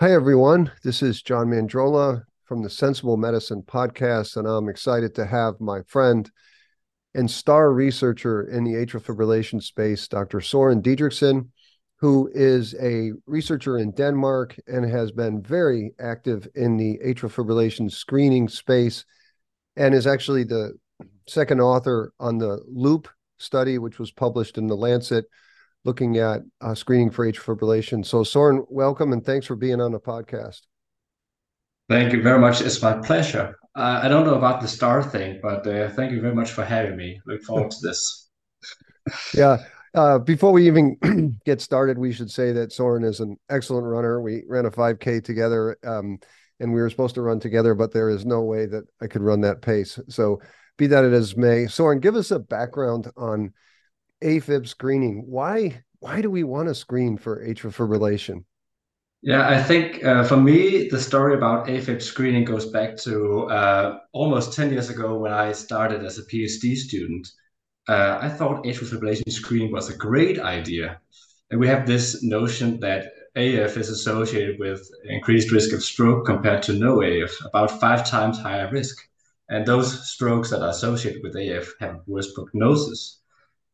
Hi, everyone. This is John Mandrola from the Sensible Medicine podcast, and I'm excited to have my friend and star researcher in the atrial fibrillation space, Dr. Soren Diederichsen, who is a researcher in Denmark and has been very active in the atrial fibrillation screening space and is actually the second author on the LOOP study, which was published in the Lancet looking at uh, screening for atrial fibrillation. So, Soren, welcome and thanks for being on the podcast. Thank you very much. It's my pleasure. Uh, I don't know about the star thing, but uh, thank you very much for having me. Look forward to this. yeah. Uh, before we even get started, we should say that Soren is an excellent runner. We ran a 5K together um, and we were supposed to run together, but there is no way that I could run that pace. So, be that it as may, Soren, give us a background on AFib screening. Why why do we want to screen for atrial fibrillation? Yeah, I think uh, for me, the story about AFib screening goes back to uh, almost 10 years ago when I started as a PhD student. Uh, I thought atrial fibrillation screening was a great idea. And we have this notion that AF is associated with increased risk of stroke compared to no AF, about five times higher risk. And those strokes that are associated with AF have worse prognosis.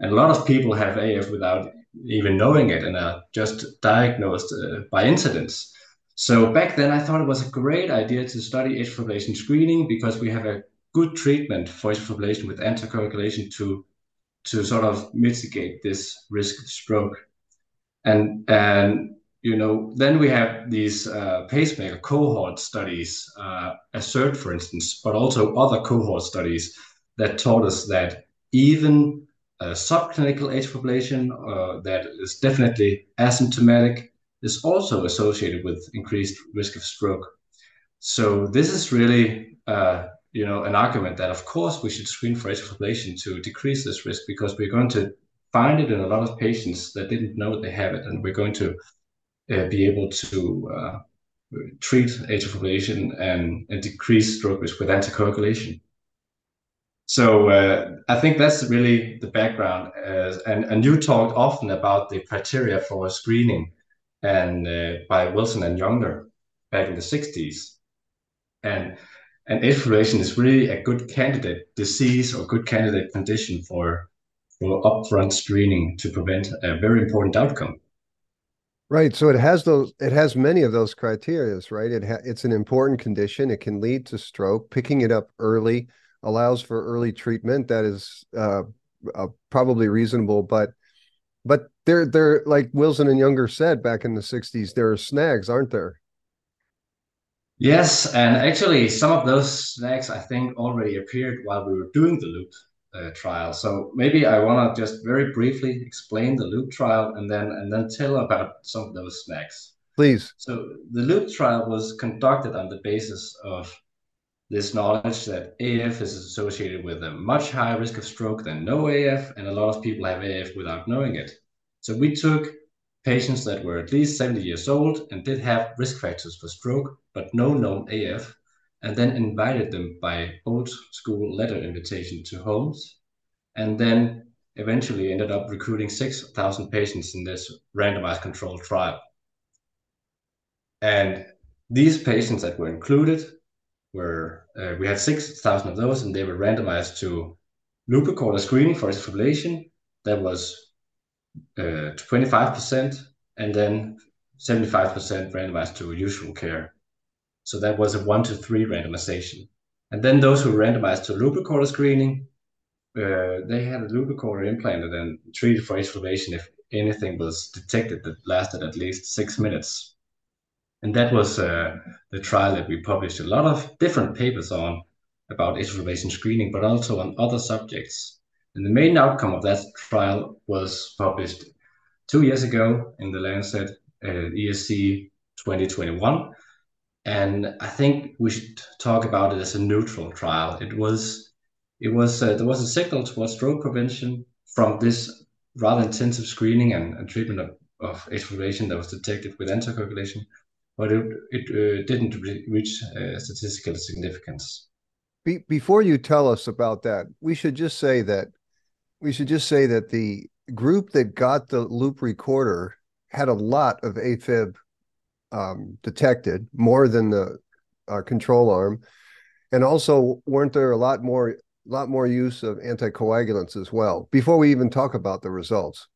And a lot of people have AF without even knowing it and are just diagnosed uh, by incidents. So back then, I thought it was a great idea to study atrial fibrillation screening because we have a good treatment for atrial fibrillation with anticoagulation to to sort of mitigate this risk of stroke. And and you know then we have these uh, pacemaker cohort studies, uh, ASSERT for instance, but also other cohort studies that taught us that even subclinical atrial fibrillation uh, that is definitely asymptomatic is also associated with increased risk of stroke. So this is really, uh, you know, an argument that of course we should screen for atrial fibrillation to decrease this risk because we're going to find it in a lot of patients that didn't know they have it, and we're going to uh, be able to uh, treat atrial fibrillation and, and decrease stroke risk with anticoagulation. So uh, I think that's really the background. Uh, and, and you talked often about the criteria for screening and uh, by Wilson and Jungner back in the 60s. And, and atrial is really a good candidate disease or good candidate condition for, for upfront screening to prevent a very important outcome. Right. So it has those. It has many of those criterias. Right. It ha- it's an important condition. It can lead to stroke. Picking it up early allows for early treatment that is uh, uh, probably reasonable but but they're they're like wilson and Jungner said back in the 60s there are snags aren't there? Yes and actually some of those snags i think already appeared while we were doing the loop uh, trial. So maybe i want to just very briefly explain the loop trial and then and then tell about some of those snags. Please. So the loop trial was conducted on the basis of this knowledge that AF is associated with a much higher risk of stroke than no AF, and a lot of people have AF without knowing it. So we took patients that were at least 70 years old and did have risk factors for stroke, but no known AF, and then invited them by old school letter invitation to homes, and then eventually ended up recruiting 6,000 patients in this randomized controlled trial. And these patients that were included were uh, we had 6,000 of those, and they were randomized to loop recorder screening for atrial fibrillation. That was uh, 25%, and then 75% randomized to usual care. So that was a one to three randomization. And then those who randomized to loop recorder screening, uh, they had a loop recorder implanted and treated for atrial fibrillation if anything was detected that lasted at least six minutes. And that was uh, the trial that we published a lot of different papers on about atrial screening, but also on other subjects. And the main outcome of that trial was published two years ago in the Lancet uh, ESC 2021. And I think we should talk about it as a neutral trial. It was, it was, uh, there was a signal towards stroke prevention from this rather intensive screening and, and treatment of, of atrial that was detected with anticoagulation, but it, it uh, didn't re- reach uh, statistical significance. Be- before you tell us about that, we should just say that we should just say that the group that got the loop recorder had a lot of AFib um, detected more than the uh, control arm, and also weren't there a lot more lot more use of anticoagulants as well? Before we even talk about the results.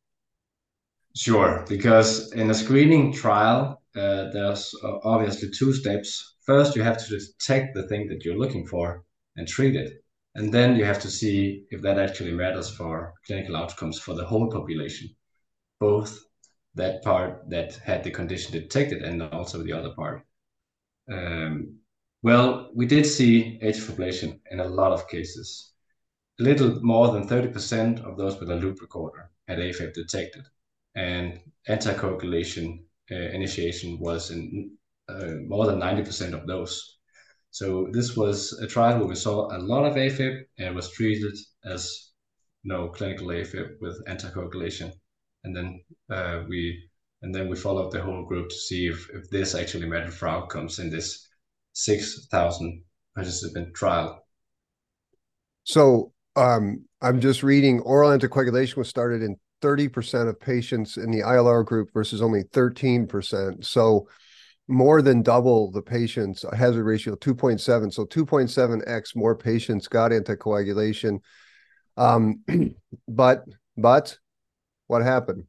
Sure, because in a screening trial, uh, there's uh, obviously two steps. First, you have to detect the thing that you're looking for and treat it. And then you have to see if that actually matters for clinical outcomes for the whole population, both that part that had the condition detected and also the other part. Um, well, we did see atrial fibrillation in a lot of cases. A little more than 30% of those with a loop recorder had AFib detected, and anticoagulation uh, initiation was in uh, more than 90% of those. So this was a trial where we saw a lot of AFib and was treated as know clinical AFib with anticoagulation, and then uh, we and then we followed the whole group to see if, if this actually mattered for outcomes in this 6,000 participant trial. So um, I'm just reading oral anticoagulation was started in 30% of patients in the ILR group versus only 13%. So more than double the patients, a hazard ratio 2.7. So 2.7x more patients got anticoagulation. Um, but but what happened?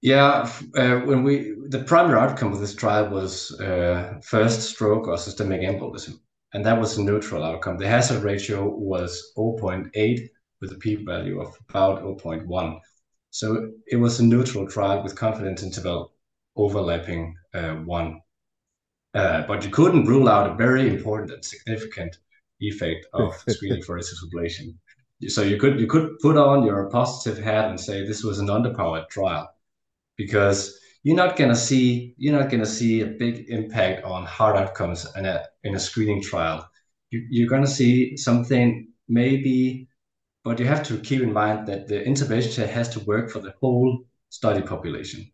Yeah, uh, when we the primary outcome of this trial was uh, first stroke or systemic embolism, and that was a neutral outcome. The hazard ratio was 0.8 with a p-value of about 0.1. So it was a neutral trial with confidence interval overlapping uh, one. Uh, but you couldn't rule out a very important and significant effect of screening for atrial fibrillation. So you could you could put on your positive hat and say this was an underpowered trial, because you're not gonna see you're not gonna see a big impact on heart outcomes in a in a screening trial. You, you're gonna see something maybe, but you have to keep in mind that the intervention has to work for the whole study population.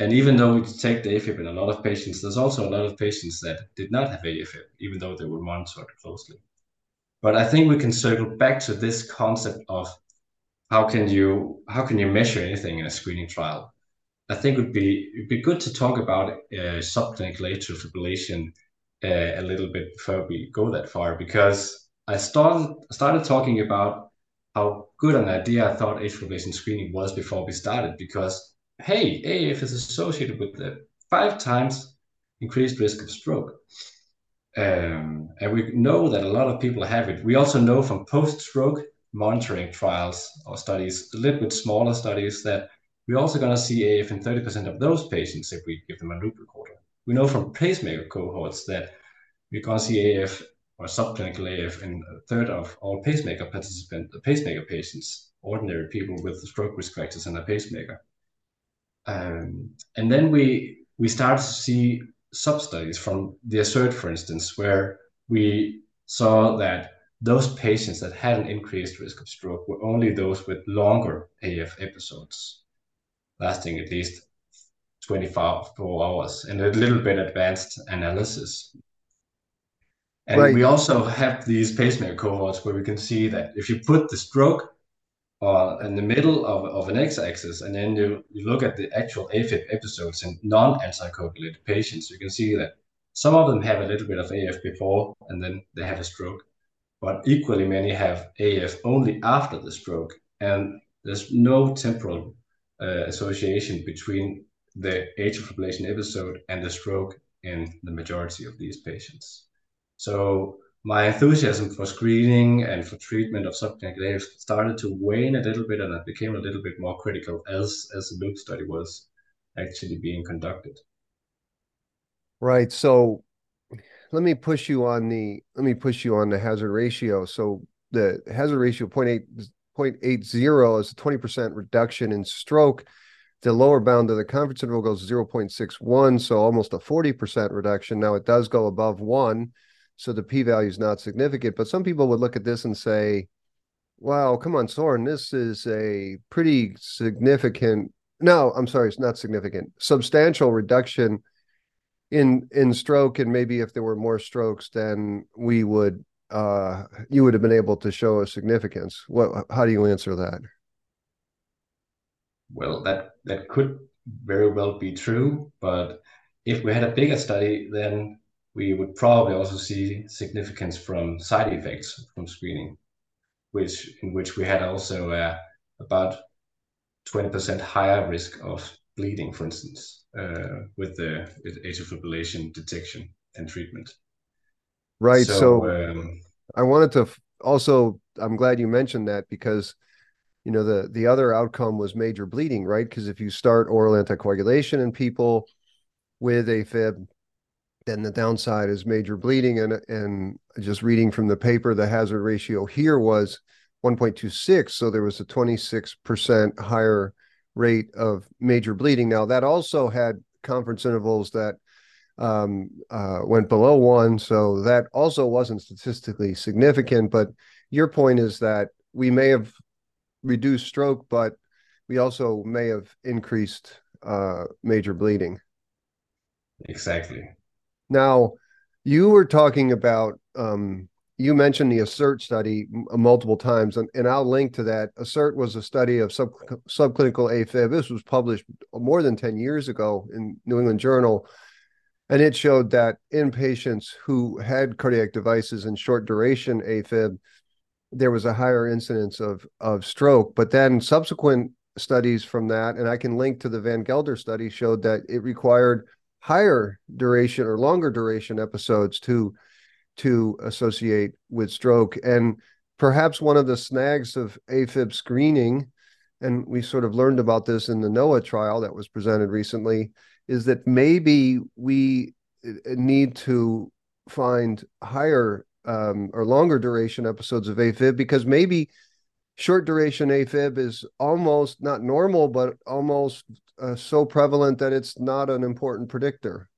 And even though we detect AFib in a lot of patients, there's also a lot of patients that did not have AFib, even though they were monitored closely. But I think we can circle back to this concept of how can you how can you measure anything in a screening trial? I think it would be it'd be good to talk about uh, subclinical atrial fibrillation uh, a little bit before we go that far, because I started started talking about how good an idea I thought atrial fibrillation screening was before we started, because hey, AF is associated with the five times increased risk of stroke. Um, and we know that a lot of people have it. We also know from post-stroke monitoring trials or studies, a little bit smaller studies, that we're also going to see AF in 30% of those patients if we give them a loop recorder. We know from pacemaker cohorts that we're going to see AF or subclinical AF in a third of all pacemaker participant, pacemaker patients, ordinary people with stroke risk factors and a pacemaker. Um, and then we we start to see sub studies from the ASSERT, for instance, where we saw that those patients that had an increased risk of stroke were only those with longer AF episodes, lasting at least 24 hours, and a little bit advanced analysis. And right. we also have these pacemaker cohorts where we can see that if you put the stroke or in the middle of, of an x-axis, and then you, you look at the actual AFib episodes in non-anticoagulated patients, you can see that some of them have a little bit of AF before, and then they have a stroke. But equally many have AF only after the stroke, and there's no temporal uh, association between the atrial fibrillation episode and the stroke in the majority of these patients. So my enthusiasm for screening and for treatment of subclinical AF started to wane a little bit, and I became a little bit more critical as as the loop study was actually being conducted. Right. So let me push you on the let me push you on the hazard ratio. So the hazard ratio 0.8 0.80 is a 20% reduction in stroke. The lower bound of the confidence interval goes 0.61, so almost a 40% reduction. Now it does go above one so the p value is not significant. But some people would look at this and say, wow, come on, Soren, this is a pretty significant. No, I'm sorry, it's not significant. Substantial reduction in in stroke, and maybe if there were more strokes, then we would uh you would have been able to show a significance. What? How do you answer that? Well, that that could very well be true, but if we had a bigger study, then we would probably also see significance from side effects from screening, which in which we had also uh, about 20% higher risk of bleeding, for instance, uh, with the with atrial fibrillation detection and treatment. Right. So, so um, I wanted to also. I'm glad you mentioned that because you know the the other outcome was major bleeding, right? Because if you start oral anticoagulation in people with AFib, then the downside is major bleeding. And and just reading from the paper, the hazard ratio here was 1.26, so there was a 26% higher rate of major bleeding. Now that also had confidence intervals that um, uh, went below one, so that also wasn't statistically significant. But your point is that we may have reduced stroke, but we also may have increased uh, major bleeding. Exactly. Now, you were talking about um, you mentioned the ASSERT study uh, multiple times, and, and I'll link to that. ASSERT was a study of sub, subclinical AFib. This was published more than 10 years ago in New England Journal. And it showed that in patients who had cardiac devices and short duration AFib, there was a higher incidence of, of stroke. But then subsequent studies from that, and I can link to the Van Gelder study, showed that it required higher duration or longer duration episodes to to associate with stroke. And perhaps one of the snags of afib screening and we sort of learned about this in the noah trial that was presented recently is that maybe we uh, need to find higher um, or longer duration episodes of afib because maybe short duration AFib is almost not normal, but almost uh, so prevalent that it's not an important predictor.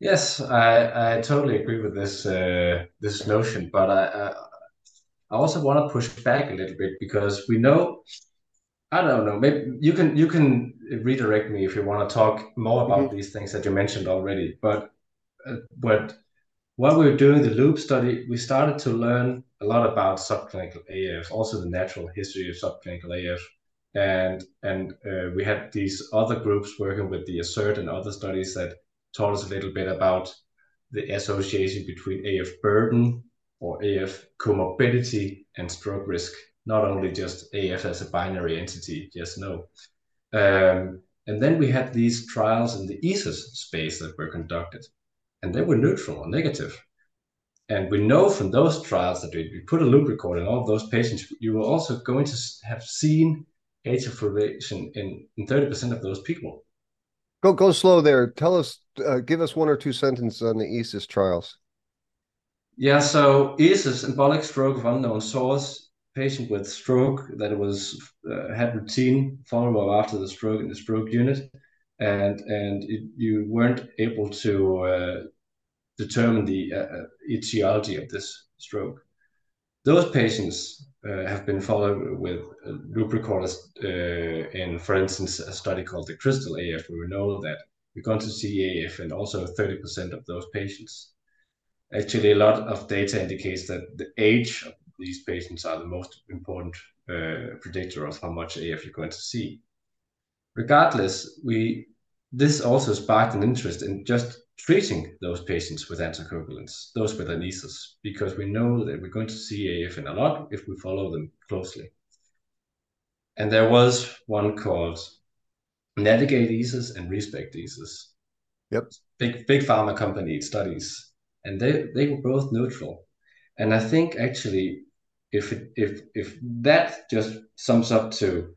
Yes, I, I totally agree with this uh, this notion, but I, I also want to push back a little bit because we know I don't know. Maybe you can you can redirect me if you want to talk more about mm-hmm. these things that you mentioned already. But uh, but while we were doing the loop study, we started to learn a lot about subclinical AF, also the natural history of subclinical AF. And, and uh, we had these other groups working with the ASSERT and other studies that taught us a little bit about the association between AF burden or AF comorbidity and stroke risk, not only just AF as a binary entity, yes, no. Um, and then we had these trials in the ESUS space that were conducted and they were neutral or negative. And we know from those trials that we put a loop record in all of those patients, you were also going to have seen atrial fibrillation in, in 30% of those people. Go go slow there. Tell us, uh, give us one or two sentences on the ESUS trials. Yeah, so ESUS, embolic stroke of unknown source, patient with stroke that was uh, had routine follow-up after the stroke in the stroke unit and and it, you weren't able to uh, determine the uh, uh, etiology of this stroke. Those patients uh, have been followed with uh, in, for instance, a study called the Crystal AF, where we know that we're going to see AF in also 30% of those patients. Actually, a lot of data indicates that the age of these patients are the most important predictor of how much AF you're going to see regardless, we this also sparked an interest in just treating those patients with anticoagulants, those with ESUS, because we know that we're going to see AF in a lot if we follow them closely. And there was one called Navigate ESUS and Respect ESUS. Yep. Big big pharma company studies, and they they were both neutral. And I think actually, if it, if if that just sums up to,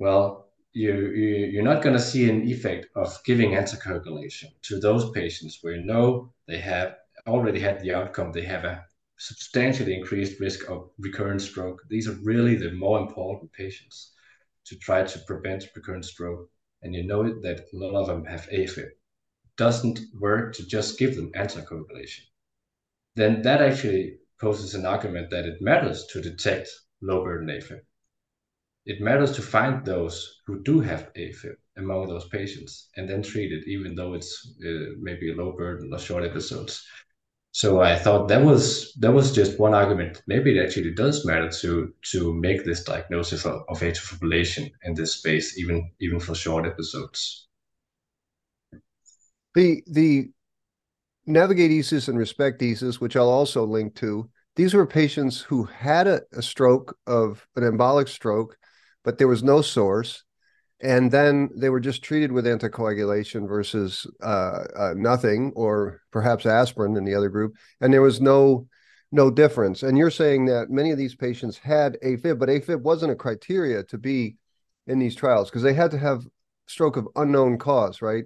well, you, you you're not going to see an effect of giving anticoagulation to those patients where you know they have already had the outcome. They have a substantially increased risk of recurrent stroke. These are really the more important patients to try to prevent recurrent stroke. And you know that a lot of them have AFib doesn't work to just give them anticoagulation. Then that actually poses an argument that it matters to detect low burden AFib it matters to find those who do have AFib among those patients and then treat it, even though it's uh, maybe a low burden or short episodes. So I thought that was that was just one argument. Maybe it actually does matter to to make this diagnosis of, of atrial fibrillation in this space, even even for short episodes. The the Navigate ESUS and Respect ESUS, which I'll also link to, these were patients who had a, a stroke of an embolic stroke, but there was no source. And then they were just treated with anticoagulation versus uh, uh, nothing, or perhaps aspirin in the other group. And there was no no difference. And you're saying that many of these patients had AFib, but AFib wasn't a criteria to be in these trials because they had to have stroke of unknown cause, right?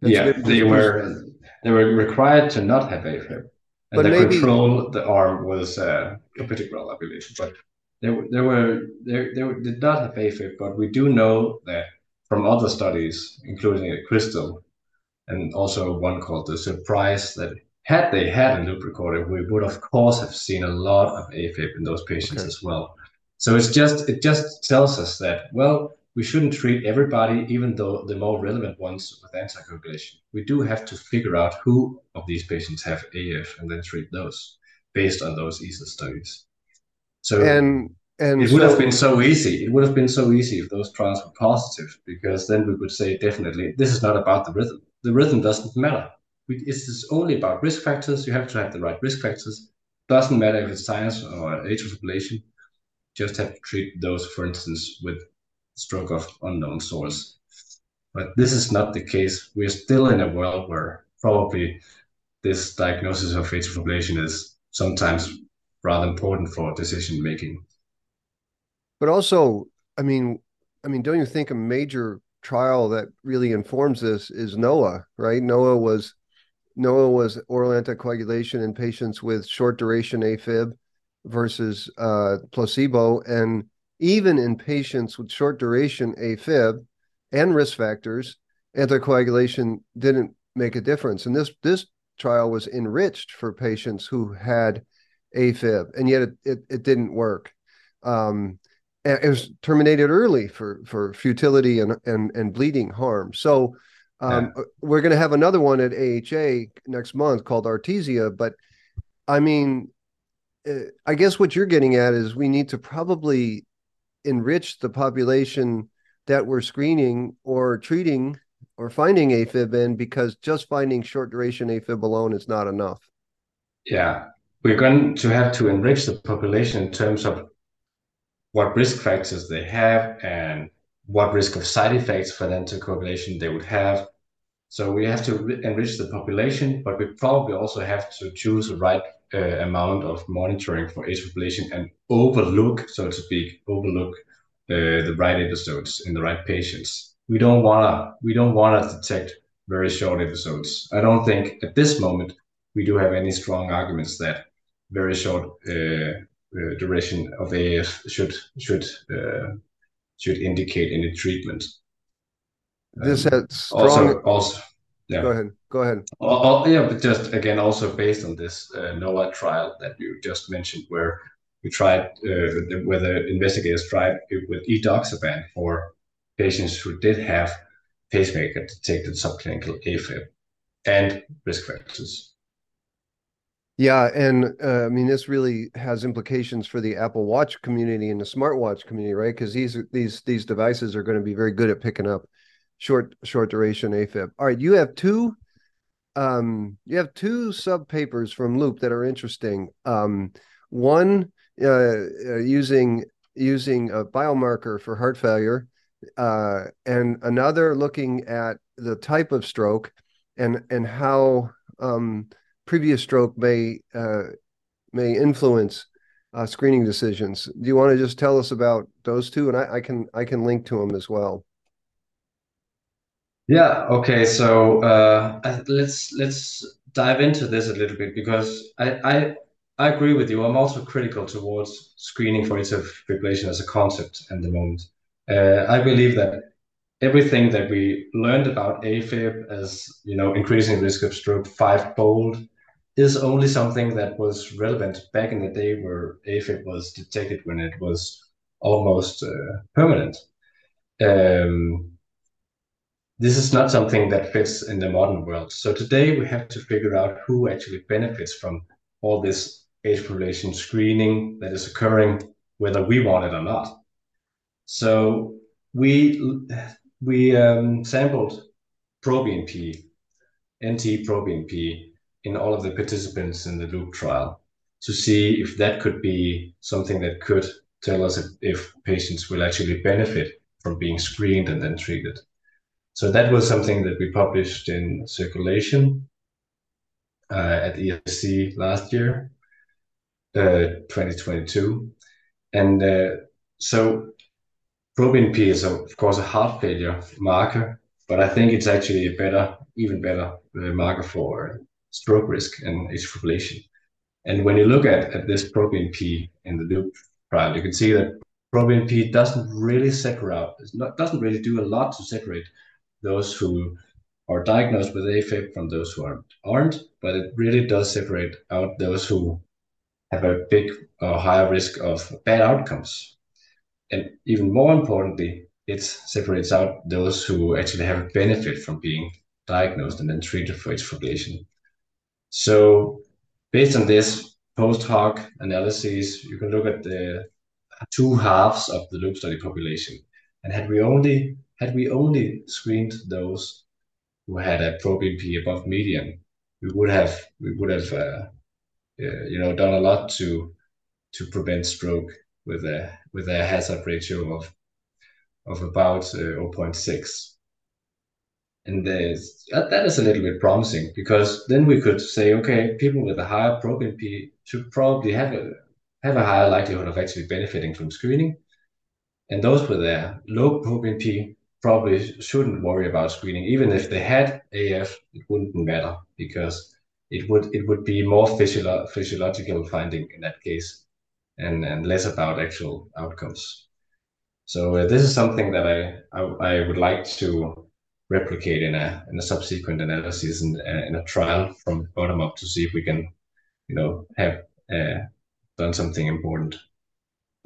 That's yeah, they were they were required to not have AFib, and but the maybe, control the arm was uh, clopidogrel, I believe. But they they were they they did not have AFib, but we do know that from other studies, including a crystal, and also one called the surprise that had they had a loop recorder, we would of course have seen a lot of AFib in those patients okay. as well. So it's just it just tells us that well we shouldn't treat everybody, even though the more relevant ones with anticoagulation. We do have to figure out who of these patients have AF and then treat those based on those ESUS studies. So and and it would so, have been so easy. It would have been so easy if those trials were positive, because then we would say definitely this is not about the rhythm. The rhythm doesn't matter. It's only about risk factors. You have to have the right risk factors. Doesn't matter if it's sinus or atrial fibrillation. Just have to treat those, for instance, with stroke of unknown source. But this is not the case. We're still in a world where probably this diagnosis of atrial fibrillation is sometimes rather important for decision making. But also, I mean, I mean, don't you think a major trial that really informs this is NOAH, right? NOAH was NOAH was oral anticoagulation in patients with short duration AFib versus uh, placebo, and even in patients with short duration AFib and risk factors, anticoagulation didn't make a difference. And this this trial was enriched for patients who had AFib, and yet it, it, it didn't work. Um, it was terminated early for for futility and and and bleeding harm. So um, yeah. we're going to have another one at AHA next month called Artesia. But I mean, uh, I guess what you're getting at is we need to probably enrich the population that we're screening or treating or finding AFib in because just finding short duration AFib alone is not enough. Yeah, we're going to have to enrich the population in terms of what risk factors they have and what risk of side effects for anticoagulation they would have. So we have to enrich the population, but we probably also have to choose the right uh, amount of monitoring for atrial population and overlook, so to speak, overlook uh, the right episodes in the right patients. We don't wanna we don't wanna detect very short episodes. I don't think at this moment we do have any strong arguments that very short uh, uh, duration of AF should should uh, should indicate any treatment. This um, has strong. Also, also, yeah. Go ahead. Go ahead. Oh, yeah, but just again, also based on this uh, NOAH trial that you just mentioned, where we tried, uh, where the investigators tried it with edoxaban for patients who did have pacemaker detected subclinical AFib and risk factors. Yeah, and uh, I mean this really has implications for the Apple Watch community and the smartwatch community, right? Because these these these devices are going to be very good at picking up short short duration AFib. All right, you have two um, you have two sub papers from Loop that are interesting. Um, one uh, uh, using using a biomarker for heart failure, uh, and another looking at the type of stroke and and how um, previous stroke may uh, may influence uh, screening decisions. Do you want to just tell us about those two, and I, I can I can link to them as well. Yeah. Okay. So uh, let's let's dive into this a little bit because I, I I agree with you. I'm also critical towards screening for atrial fibrillation as a concept at the moment. Uh, I believe that everything that we learned about AFib as you know increasing risk of stroke fivefold is only something that was relevant back in the day where AFib was detected when it was almost uh, permanent. Um, this is not something that fits in the modern world. So today we have to figure out who actually benefits from all this age population screening that is occurring, whether we want it or not. So we we um, sampled ProBNP NT-proBNP in all of the participants in the loop trial to see if that could be something that could tell us if, if patients will actually benefit from being screened and then treated. So that was something that we published in Circulation uh, at ESC last year, uh, 2022. And uh, so proBNP is, of course, a heart failure marker, but I think it's actually a better, even better uh, marker for stroke risk and atrial fibrillation. And when you look at, at this proBNP in the loop trial, you can see that proBNP doesn't really separate, out, not, doesn't really do a lot to separate those who are diagnosed with AFib from those who aren't, aren't, but it really does separate out those who have a big or higher risk of bad outcomes. And even more importantly, it separates out those who actually have a benefit from being diagnosed and then treated for atrial fibrillation. So based on this post hoc analysis, you can look at the two halves of the loop study population. And had we only had we only screened those who had a proBNP above median, we would have we would have uh, uh, you know done a lot to to prevent stroke with a with a hazard ratio of of about uh, 0.6 and that is a little bit promising because then we could say okay people with a higher proBNP should probably have a have a higher likelihood of actually benefiting from screening and those with a low proBNP probably shouldn't worry about screening. Even if they had AF, it wouldn't matter because it would it would be more physio- physiological finding in that case, and and less about actual outcomes. So uh, this is something that I, I, I would like to replicate in a in a subsequent analysis and uh, in a trial from bottom up to see if we can, you know, have uh, done something important.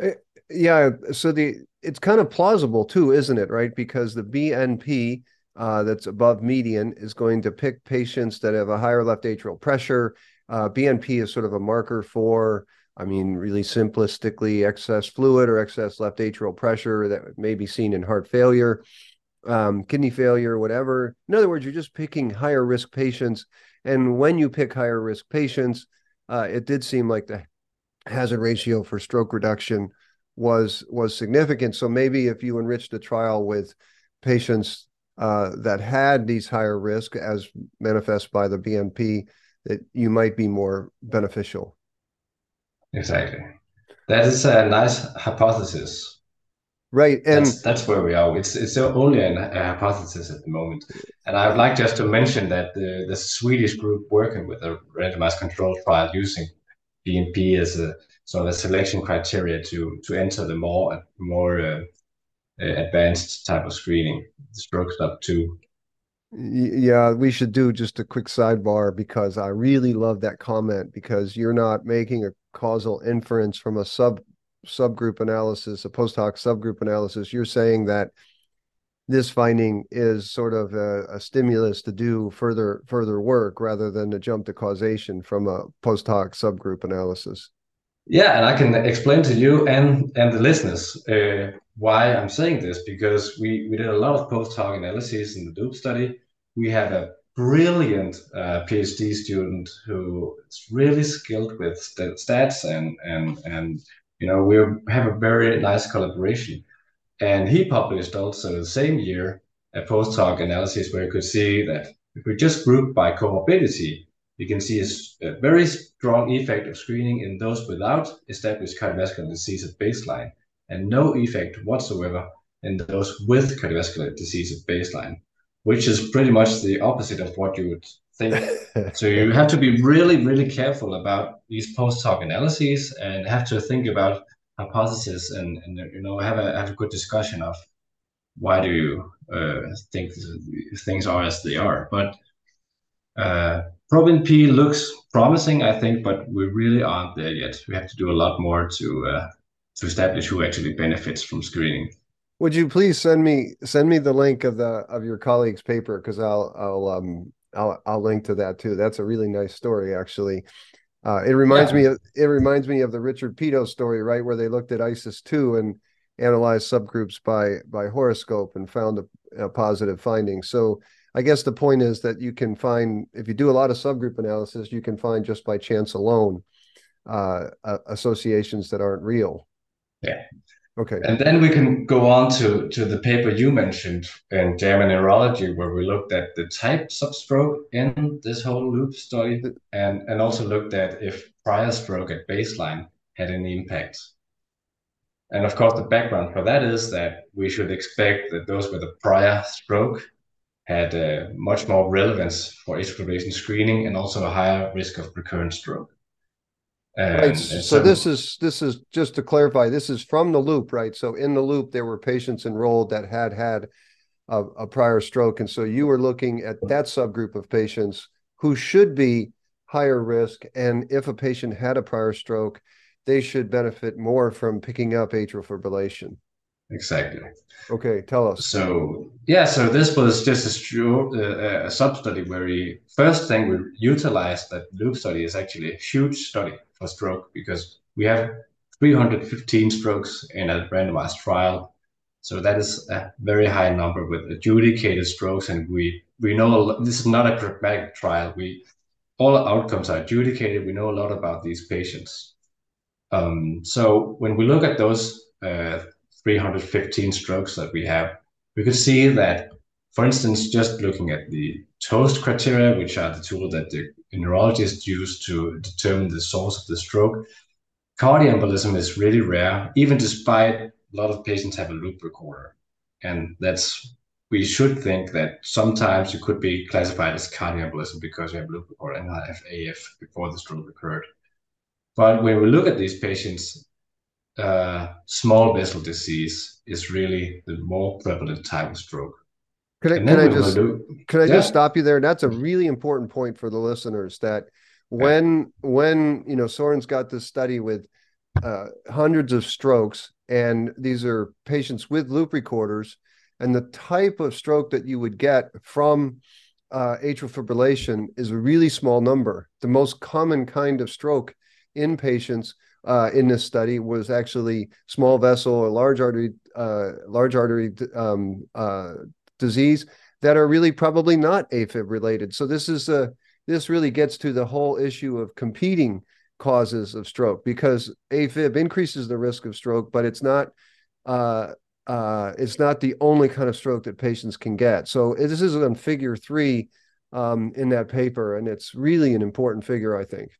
Eh, yeah. So the it's kind of plausible too, isn't it? Right, because the BNP uh, that's above median is going to pick patients that have a higher left atrial pressure. Uh, BNP is sort of a marker for, I mean, really simplistically, excess fluid or excess left atrial pressure that may be seen in heart failure, um, kidney failure, whatever. In other words, you're just picking higher risk patients. And when you pick higher risk patients, uh, it did seem like the hazard ratio for stroke reduction was was significant. So maybe if you enriched a trial with patients uh, that had these higher risk as manifest by the BNP, that you might be more beneficial. Exactly. That is a nice hypothesis. Right, and that's, that's where we are. It's it's only an, a hypothesis at the moment, and I would like just to mention that the the Swedish group working with a randomized control trial using BNP as a sort of a selection criteria to to enter the more more uh, uh, advanced type of screening, stroke stop two. Yeah, we should do just a quick sidebar because I really love that comment because you're not making a causal inference from a sub subgroup analysis, a post hoc subgroup analysis. You're saying that this finding is sort of a, a, stimulus to do further further work rather than to jump to causation from a post hoc subgroup analysis. Yeah, and I can explain to you and and the listeners uh, why I'm saying this because we we did a lot of post hoc analysis in the Loop study. We had a brilliant uh, PhD student who is really skilled with st- stats and and and you know we have a very nice collaboration. And he published also the same year a post hoc analysis where you could see that if we just group by comorbidity, you can see a, a very strong effect of screening in those without established cardiovascular disease at baseline, and no effect whatsoever in those with cardiovascular disease at baseline, which is pretty much the opposite of what you would think. so you have to be really, really careful about these post hoc analyses and have to think about hypotheses and, and you know have a have a good discussion of why do you uh, think things are as they are. But uh, P looks promising, I think, but we really aren't there yet. We have to do a lot more to uh, to establish who actually benefits from screening. Would you please send me send me the link of the of your colleague's paper because I'll I'll um I'll I'll link to that too. That's a really nice story, actually. Uh, it reminds yeah. me of it reminds me of the Richard Peto story, right, where they looked at ISIS two and analyzed subgroups by by horoscope and found a, a positive finding. So I guess the point is that you can find if you do a lot of subgroup analysis, you can find just by chance alone uh, associations that aren't real. Yeah. Okay. And then we can go on to, to the paper you mentioned in JAMA Neurology, where we looked at the types of stroke in this whole loop study and, and also looked at if prior stroke at baseline had any impact. And of course, the background for that is that we should expect that those with a prior stroke had uh, much more relevance for atrial fibrillation screening and also a higher risk of recurrent stroke. And, right. So, so, this is this is just to clarify. This is from the loop, right? So in the loop, there were patients enrolled that had had a, a prior stroke, and so you were looking at that subgroup of patients who should be higher risk, and if a patient had a prior stroke, they should benefit more from picking up atrial fibrillation. Exactly. Okay, tell us. So yeah, so this was just a, uh, a sub study where we first thing we utilized that loop study is actually a huge study for stroke because we have 315 strokes in a randomized trial. So that is a very high number with adjudicated strokes, and we we know this is not a pragmatic trial. We all outcomes are adjudicated. We know a lot about these patients. Um, so when we look at those uh, 315 strokes that we have, we could see that, for instance, just looking at the TOAST criteria, which are the tool that the neurologists use to determine the source of the stroke, cardioembolism is really rare, even despite a lot of patients have a loop recorder. And that's we should think that sometimes you could be classified as cardioembolism because you have loop recorder and not have AF before the stroke occurred. But when we look at these patients, uh, small vessel disease is really the more prevalent type of stroke. Can I, can I just do, can I yeah. just stop you there? That's a really important point for the listeners. That when yeah. when you know Soren's got this study with uh, hundreds of strokes, and these are patients with loop recorders, and the type of stroke that you would get from uh, atrial fibrillation is a really small number. The most common kind of stroke in patients uh, in this study was actually small vessel or large artery uh, large artery um, uh, disease that are really probably not AFib related. So this is a this really gets to the whole issue of competing causes of stroke because AFib increases the risk of stroke, but it's not uh, uh, it's not the only kind of stroke that patients can get. So this is on figure three um, in that paper, and it's really an important figure, I think.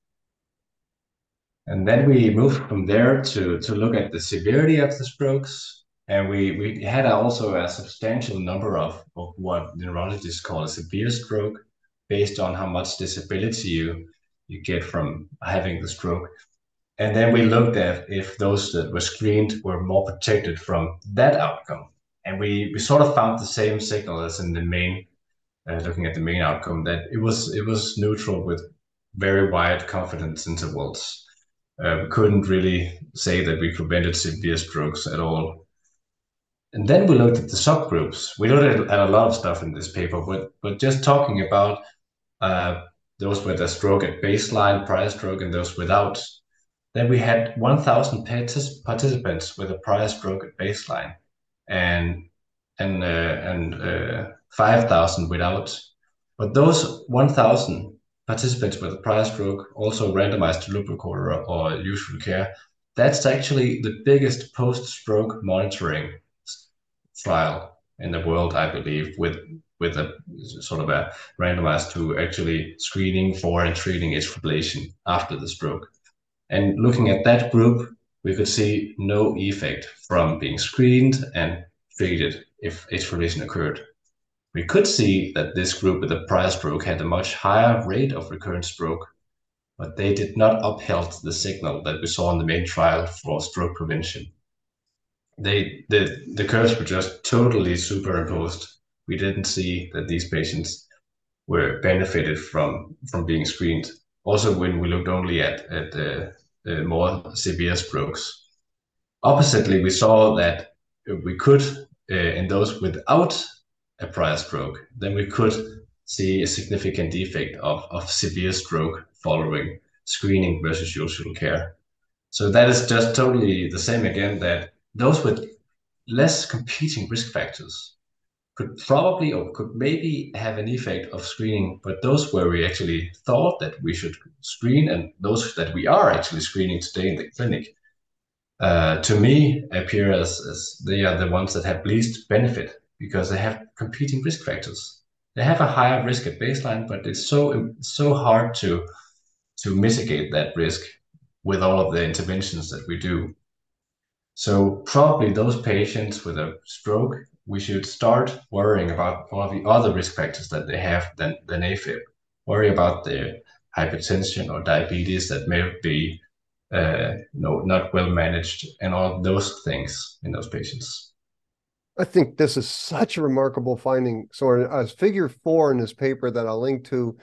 And then we moved from there to, to look at the severity of the strokes. And we, we had also a substantial number of, of what neurologists call a severe stroke based on how much disability you, you get from having the stroke. And then we looked at if those that were screened were more protected from that outcome. And we, we sort of found the same signal as in the main, uh, looking at the main outcome, that it was it was neutral with very wide confidence intervals uh, couldn't really say that we prevented severe strokes at all. And then we looked at the subgroups. We looked at, a lot of stuff in this paper, but but just talking about uh, those with a stroke at baseline, prior stroke, and those without. Then we had 1,000 partic- participants with a prior stroke at baseline, and and uh, and uh, 5,000 without. But those 1,000 participants with a prior stroke also randomized to loop recorder or usual care. That's actually the biggest post-stroke monitoring trial in the world, I believe, with with a sort of a randomized to actually screening for and treating atrial fibrillation after the stroke. And looking at that group, we could see no effect from being screened and treated if atrial fibrillation occurred. We could see that this group with a prior stroke had a much higher rate of recurrent stroke, but they did not uphold the signal that we saw in the main trial for stroke prevention. They the, the curves were just totally superimposed. We didn't see that these patients were benefited from from being screened. Also, when we looked only at at uh, uh, more severe strokes. Oppositely, we saw that we could, uh, in those without a prior stroke, then we could see a significant defect of, of severe stroke following screening versus usual care. So that is just totally the same again that those with less competing risk factors could probably or could maybe have an effect of screening, but those where we actually thought that we should screen and those that we are actually screening today in the clinic, uh, to me appear as, as they are the ones that have least benefit because they have competing risk factors. They have a higher risk at baseline, but it's so so hard to to mitigate that risk with all of the interventions that we do. So probably those patients with a stroke we should start worrying about all the other risk factors that they have than, than AFib. Worry about their hypertension or diabetes that may be uh, no, not well managed and all those things in those patients. I think this is such a remarkable finding. So, as figure four in this paper that I'll link to,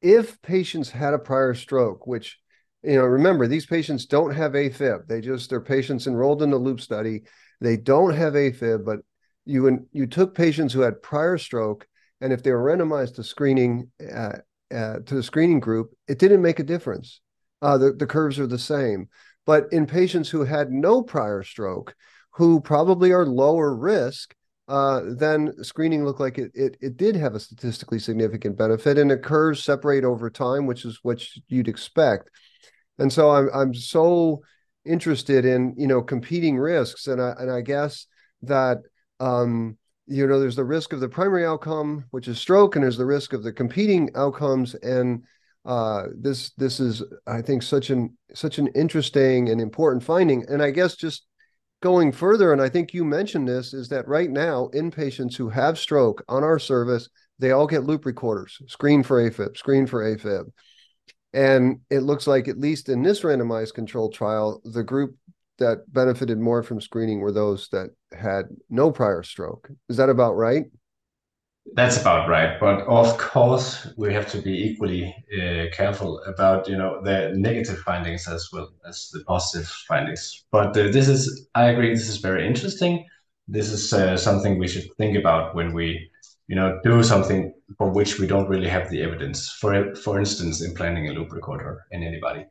if patients had a prior stroke, which, you know, remember, these patients don't have AFib. They just, they're patients enrolled in the loop study. They don't have AFib, but you you took patients who had prior stroke, and if they were randomized to screening uh, uh, to the screening group, it didn't make a difference. Uh, the the curves are the same. But in patients who had no prior stroke, who probably are lower risk, uh, then screening looked like it, it it did have a statistically significant benefit, and curves separate over time, which is what you'd expect. And so I'm I'm so interested in you know competing risks, and I and I guess that um, you know, there's the risk of the primary outcome, which is stroke, and there's the risk of the competing outcomes. And uh, this this is, I think, such an such an interesting and important finding. And I guess just going further, and I think you mentioned this, is that right now in patients who have stroke on our service, they all get loop recorders, screen for AFib, screen for AFib. And it looks like, at least in this randomized controlled trial, the group that benefited more from screening were those that had no prior stroke. Is that about right? That's about right. But of course, we have to be equally uh, careful about you know the negative findings as well as the positive findings. But uh, this is, I agree, this is very interesting. This is uh, something we should think about when we you know do something for which we don't really have the evidence. For for instance, implanting a loop recorder in anybody.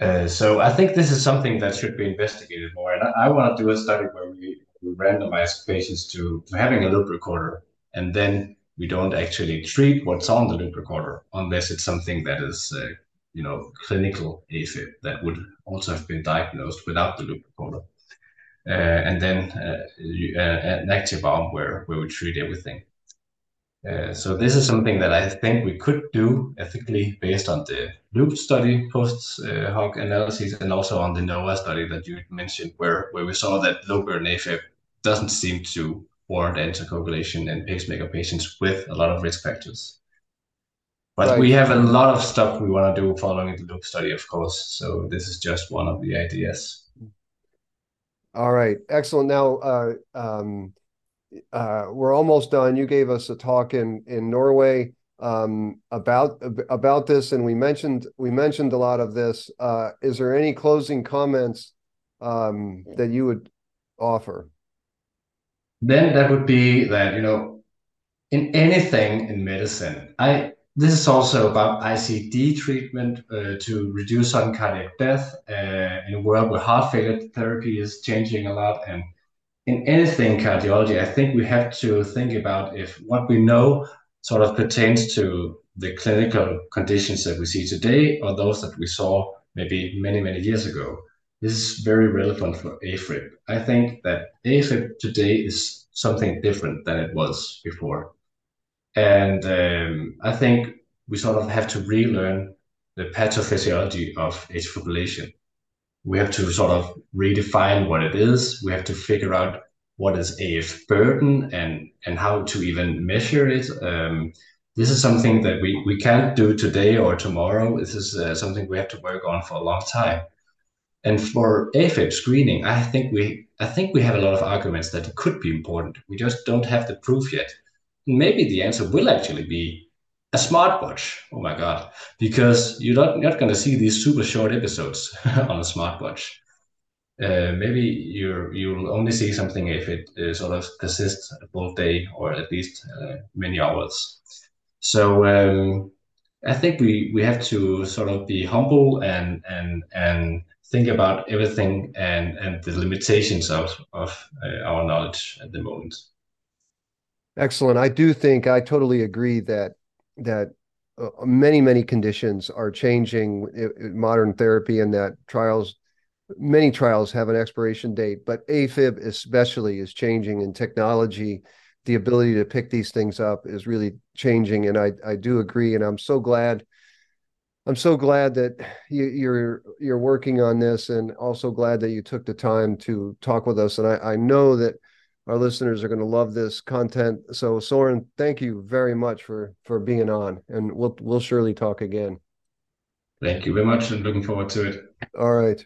Uh, so I think this is something that should be investigated more. And I, I want to do a study where we, we randomize patients to, to having a loop recorder, and then we don't actually treat what's on the loop recorder unless it's something that is, uh, you know, clinical AFib that would also have been diagnosed without the loop recorder. Uh, and then uh, uh, an active arm where, where we treat everything. Uh, so this is something that I think we could do ethically based on the loop study post uh, hoc analyses and also on the NOAH study that you mentioned, where where we saw that burden AFib doesn't seem to warrant anticoagulation in pacemaker patients with a lot of risk factors. But right. we have a lot of stuff we want to do following the loop study, of course. So this is just one of the ideas. All right, excellent. Now, uh, um, uh, we're almost done. You gave us a talk in in Norway um, about about this, and we mentioned we mentioned a lot of this. Uh, is there any closing comments um, that you would offer? Then that would be that you know, in anything in medicine, I this is also about ICD treatment uh, to reduce sudden cardiac death uh, in a world where heart failure therapy is changing a lot and in anything cardiology, I think we have to think about if what we know sort of pertains to the clinical conditions that we see today or those that we saw maybe many, many years ago. This is very relevant for AFib. I think that AFib today is something different than it was before. And um, I think we sort of have to relearn the pathophysiology of atrial fibrillation we have to sort of redefine what it is. We have to figure out what is AF burden and and how to even measure it. Um, this is something that we, we can't do today or tomorrow. This is uh, something we have to work on for a long time. And for AFib screening, I think we I think we have a lot of arguments that it could be important. We just don't have the proof yet. Maybe the answer will actually be a smartwatch. Oh my god! Because you're not not going to see these super short episodes on a smartwatch. Uh, maybe you you'll only see something if it uh, sort of persists a full day or at least uh, many hours. So um, I think we we have to sort of be humble and and and think about everything and and the limitations of of uh, our knowledge at the moment. Excellent. I do think I totally agree that that uh, many many conditions are changing in modern therapy, and that trials many trials have an expiration date, but AFib especially is changing in technology. The ability to pick these things up is really changing, and I I do agree, and I'm so glad. I'm so glad that you, you're you're working on this, and also glad that you took the time to talk with us. And I, I know that our listeners are going to love this content. So Soren, thank you very much for for being on, and we'll we'll surely talk again. Thank you very much, and looking forward to it. All right.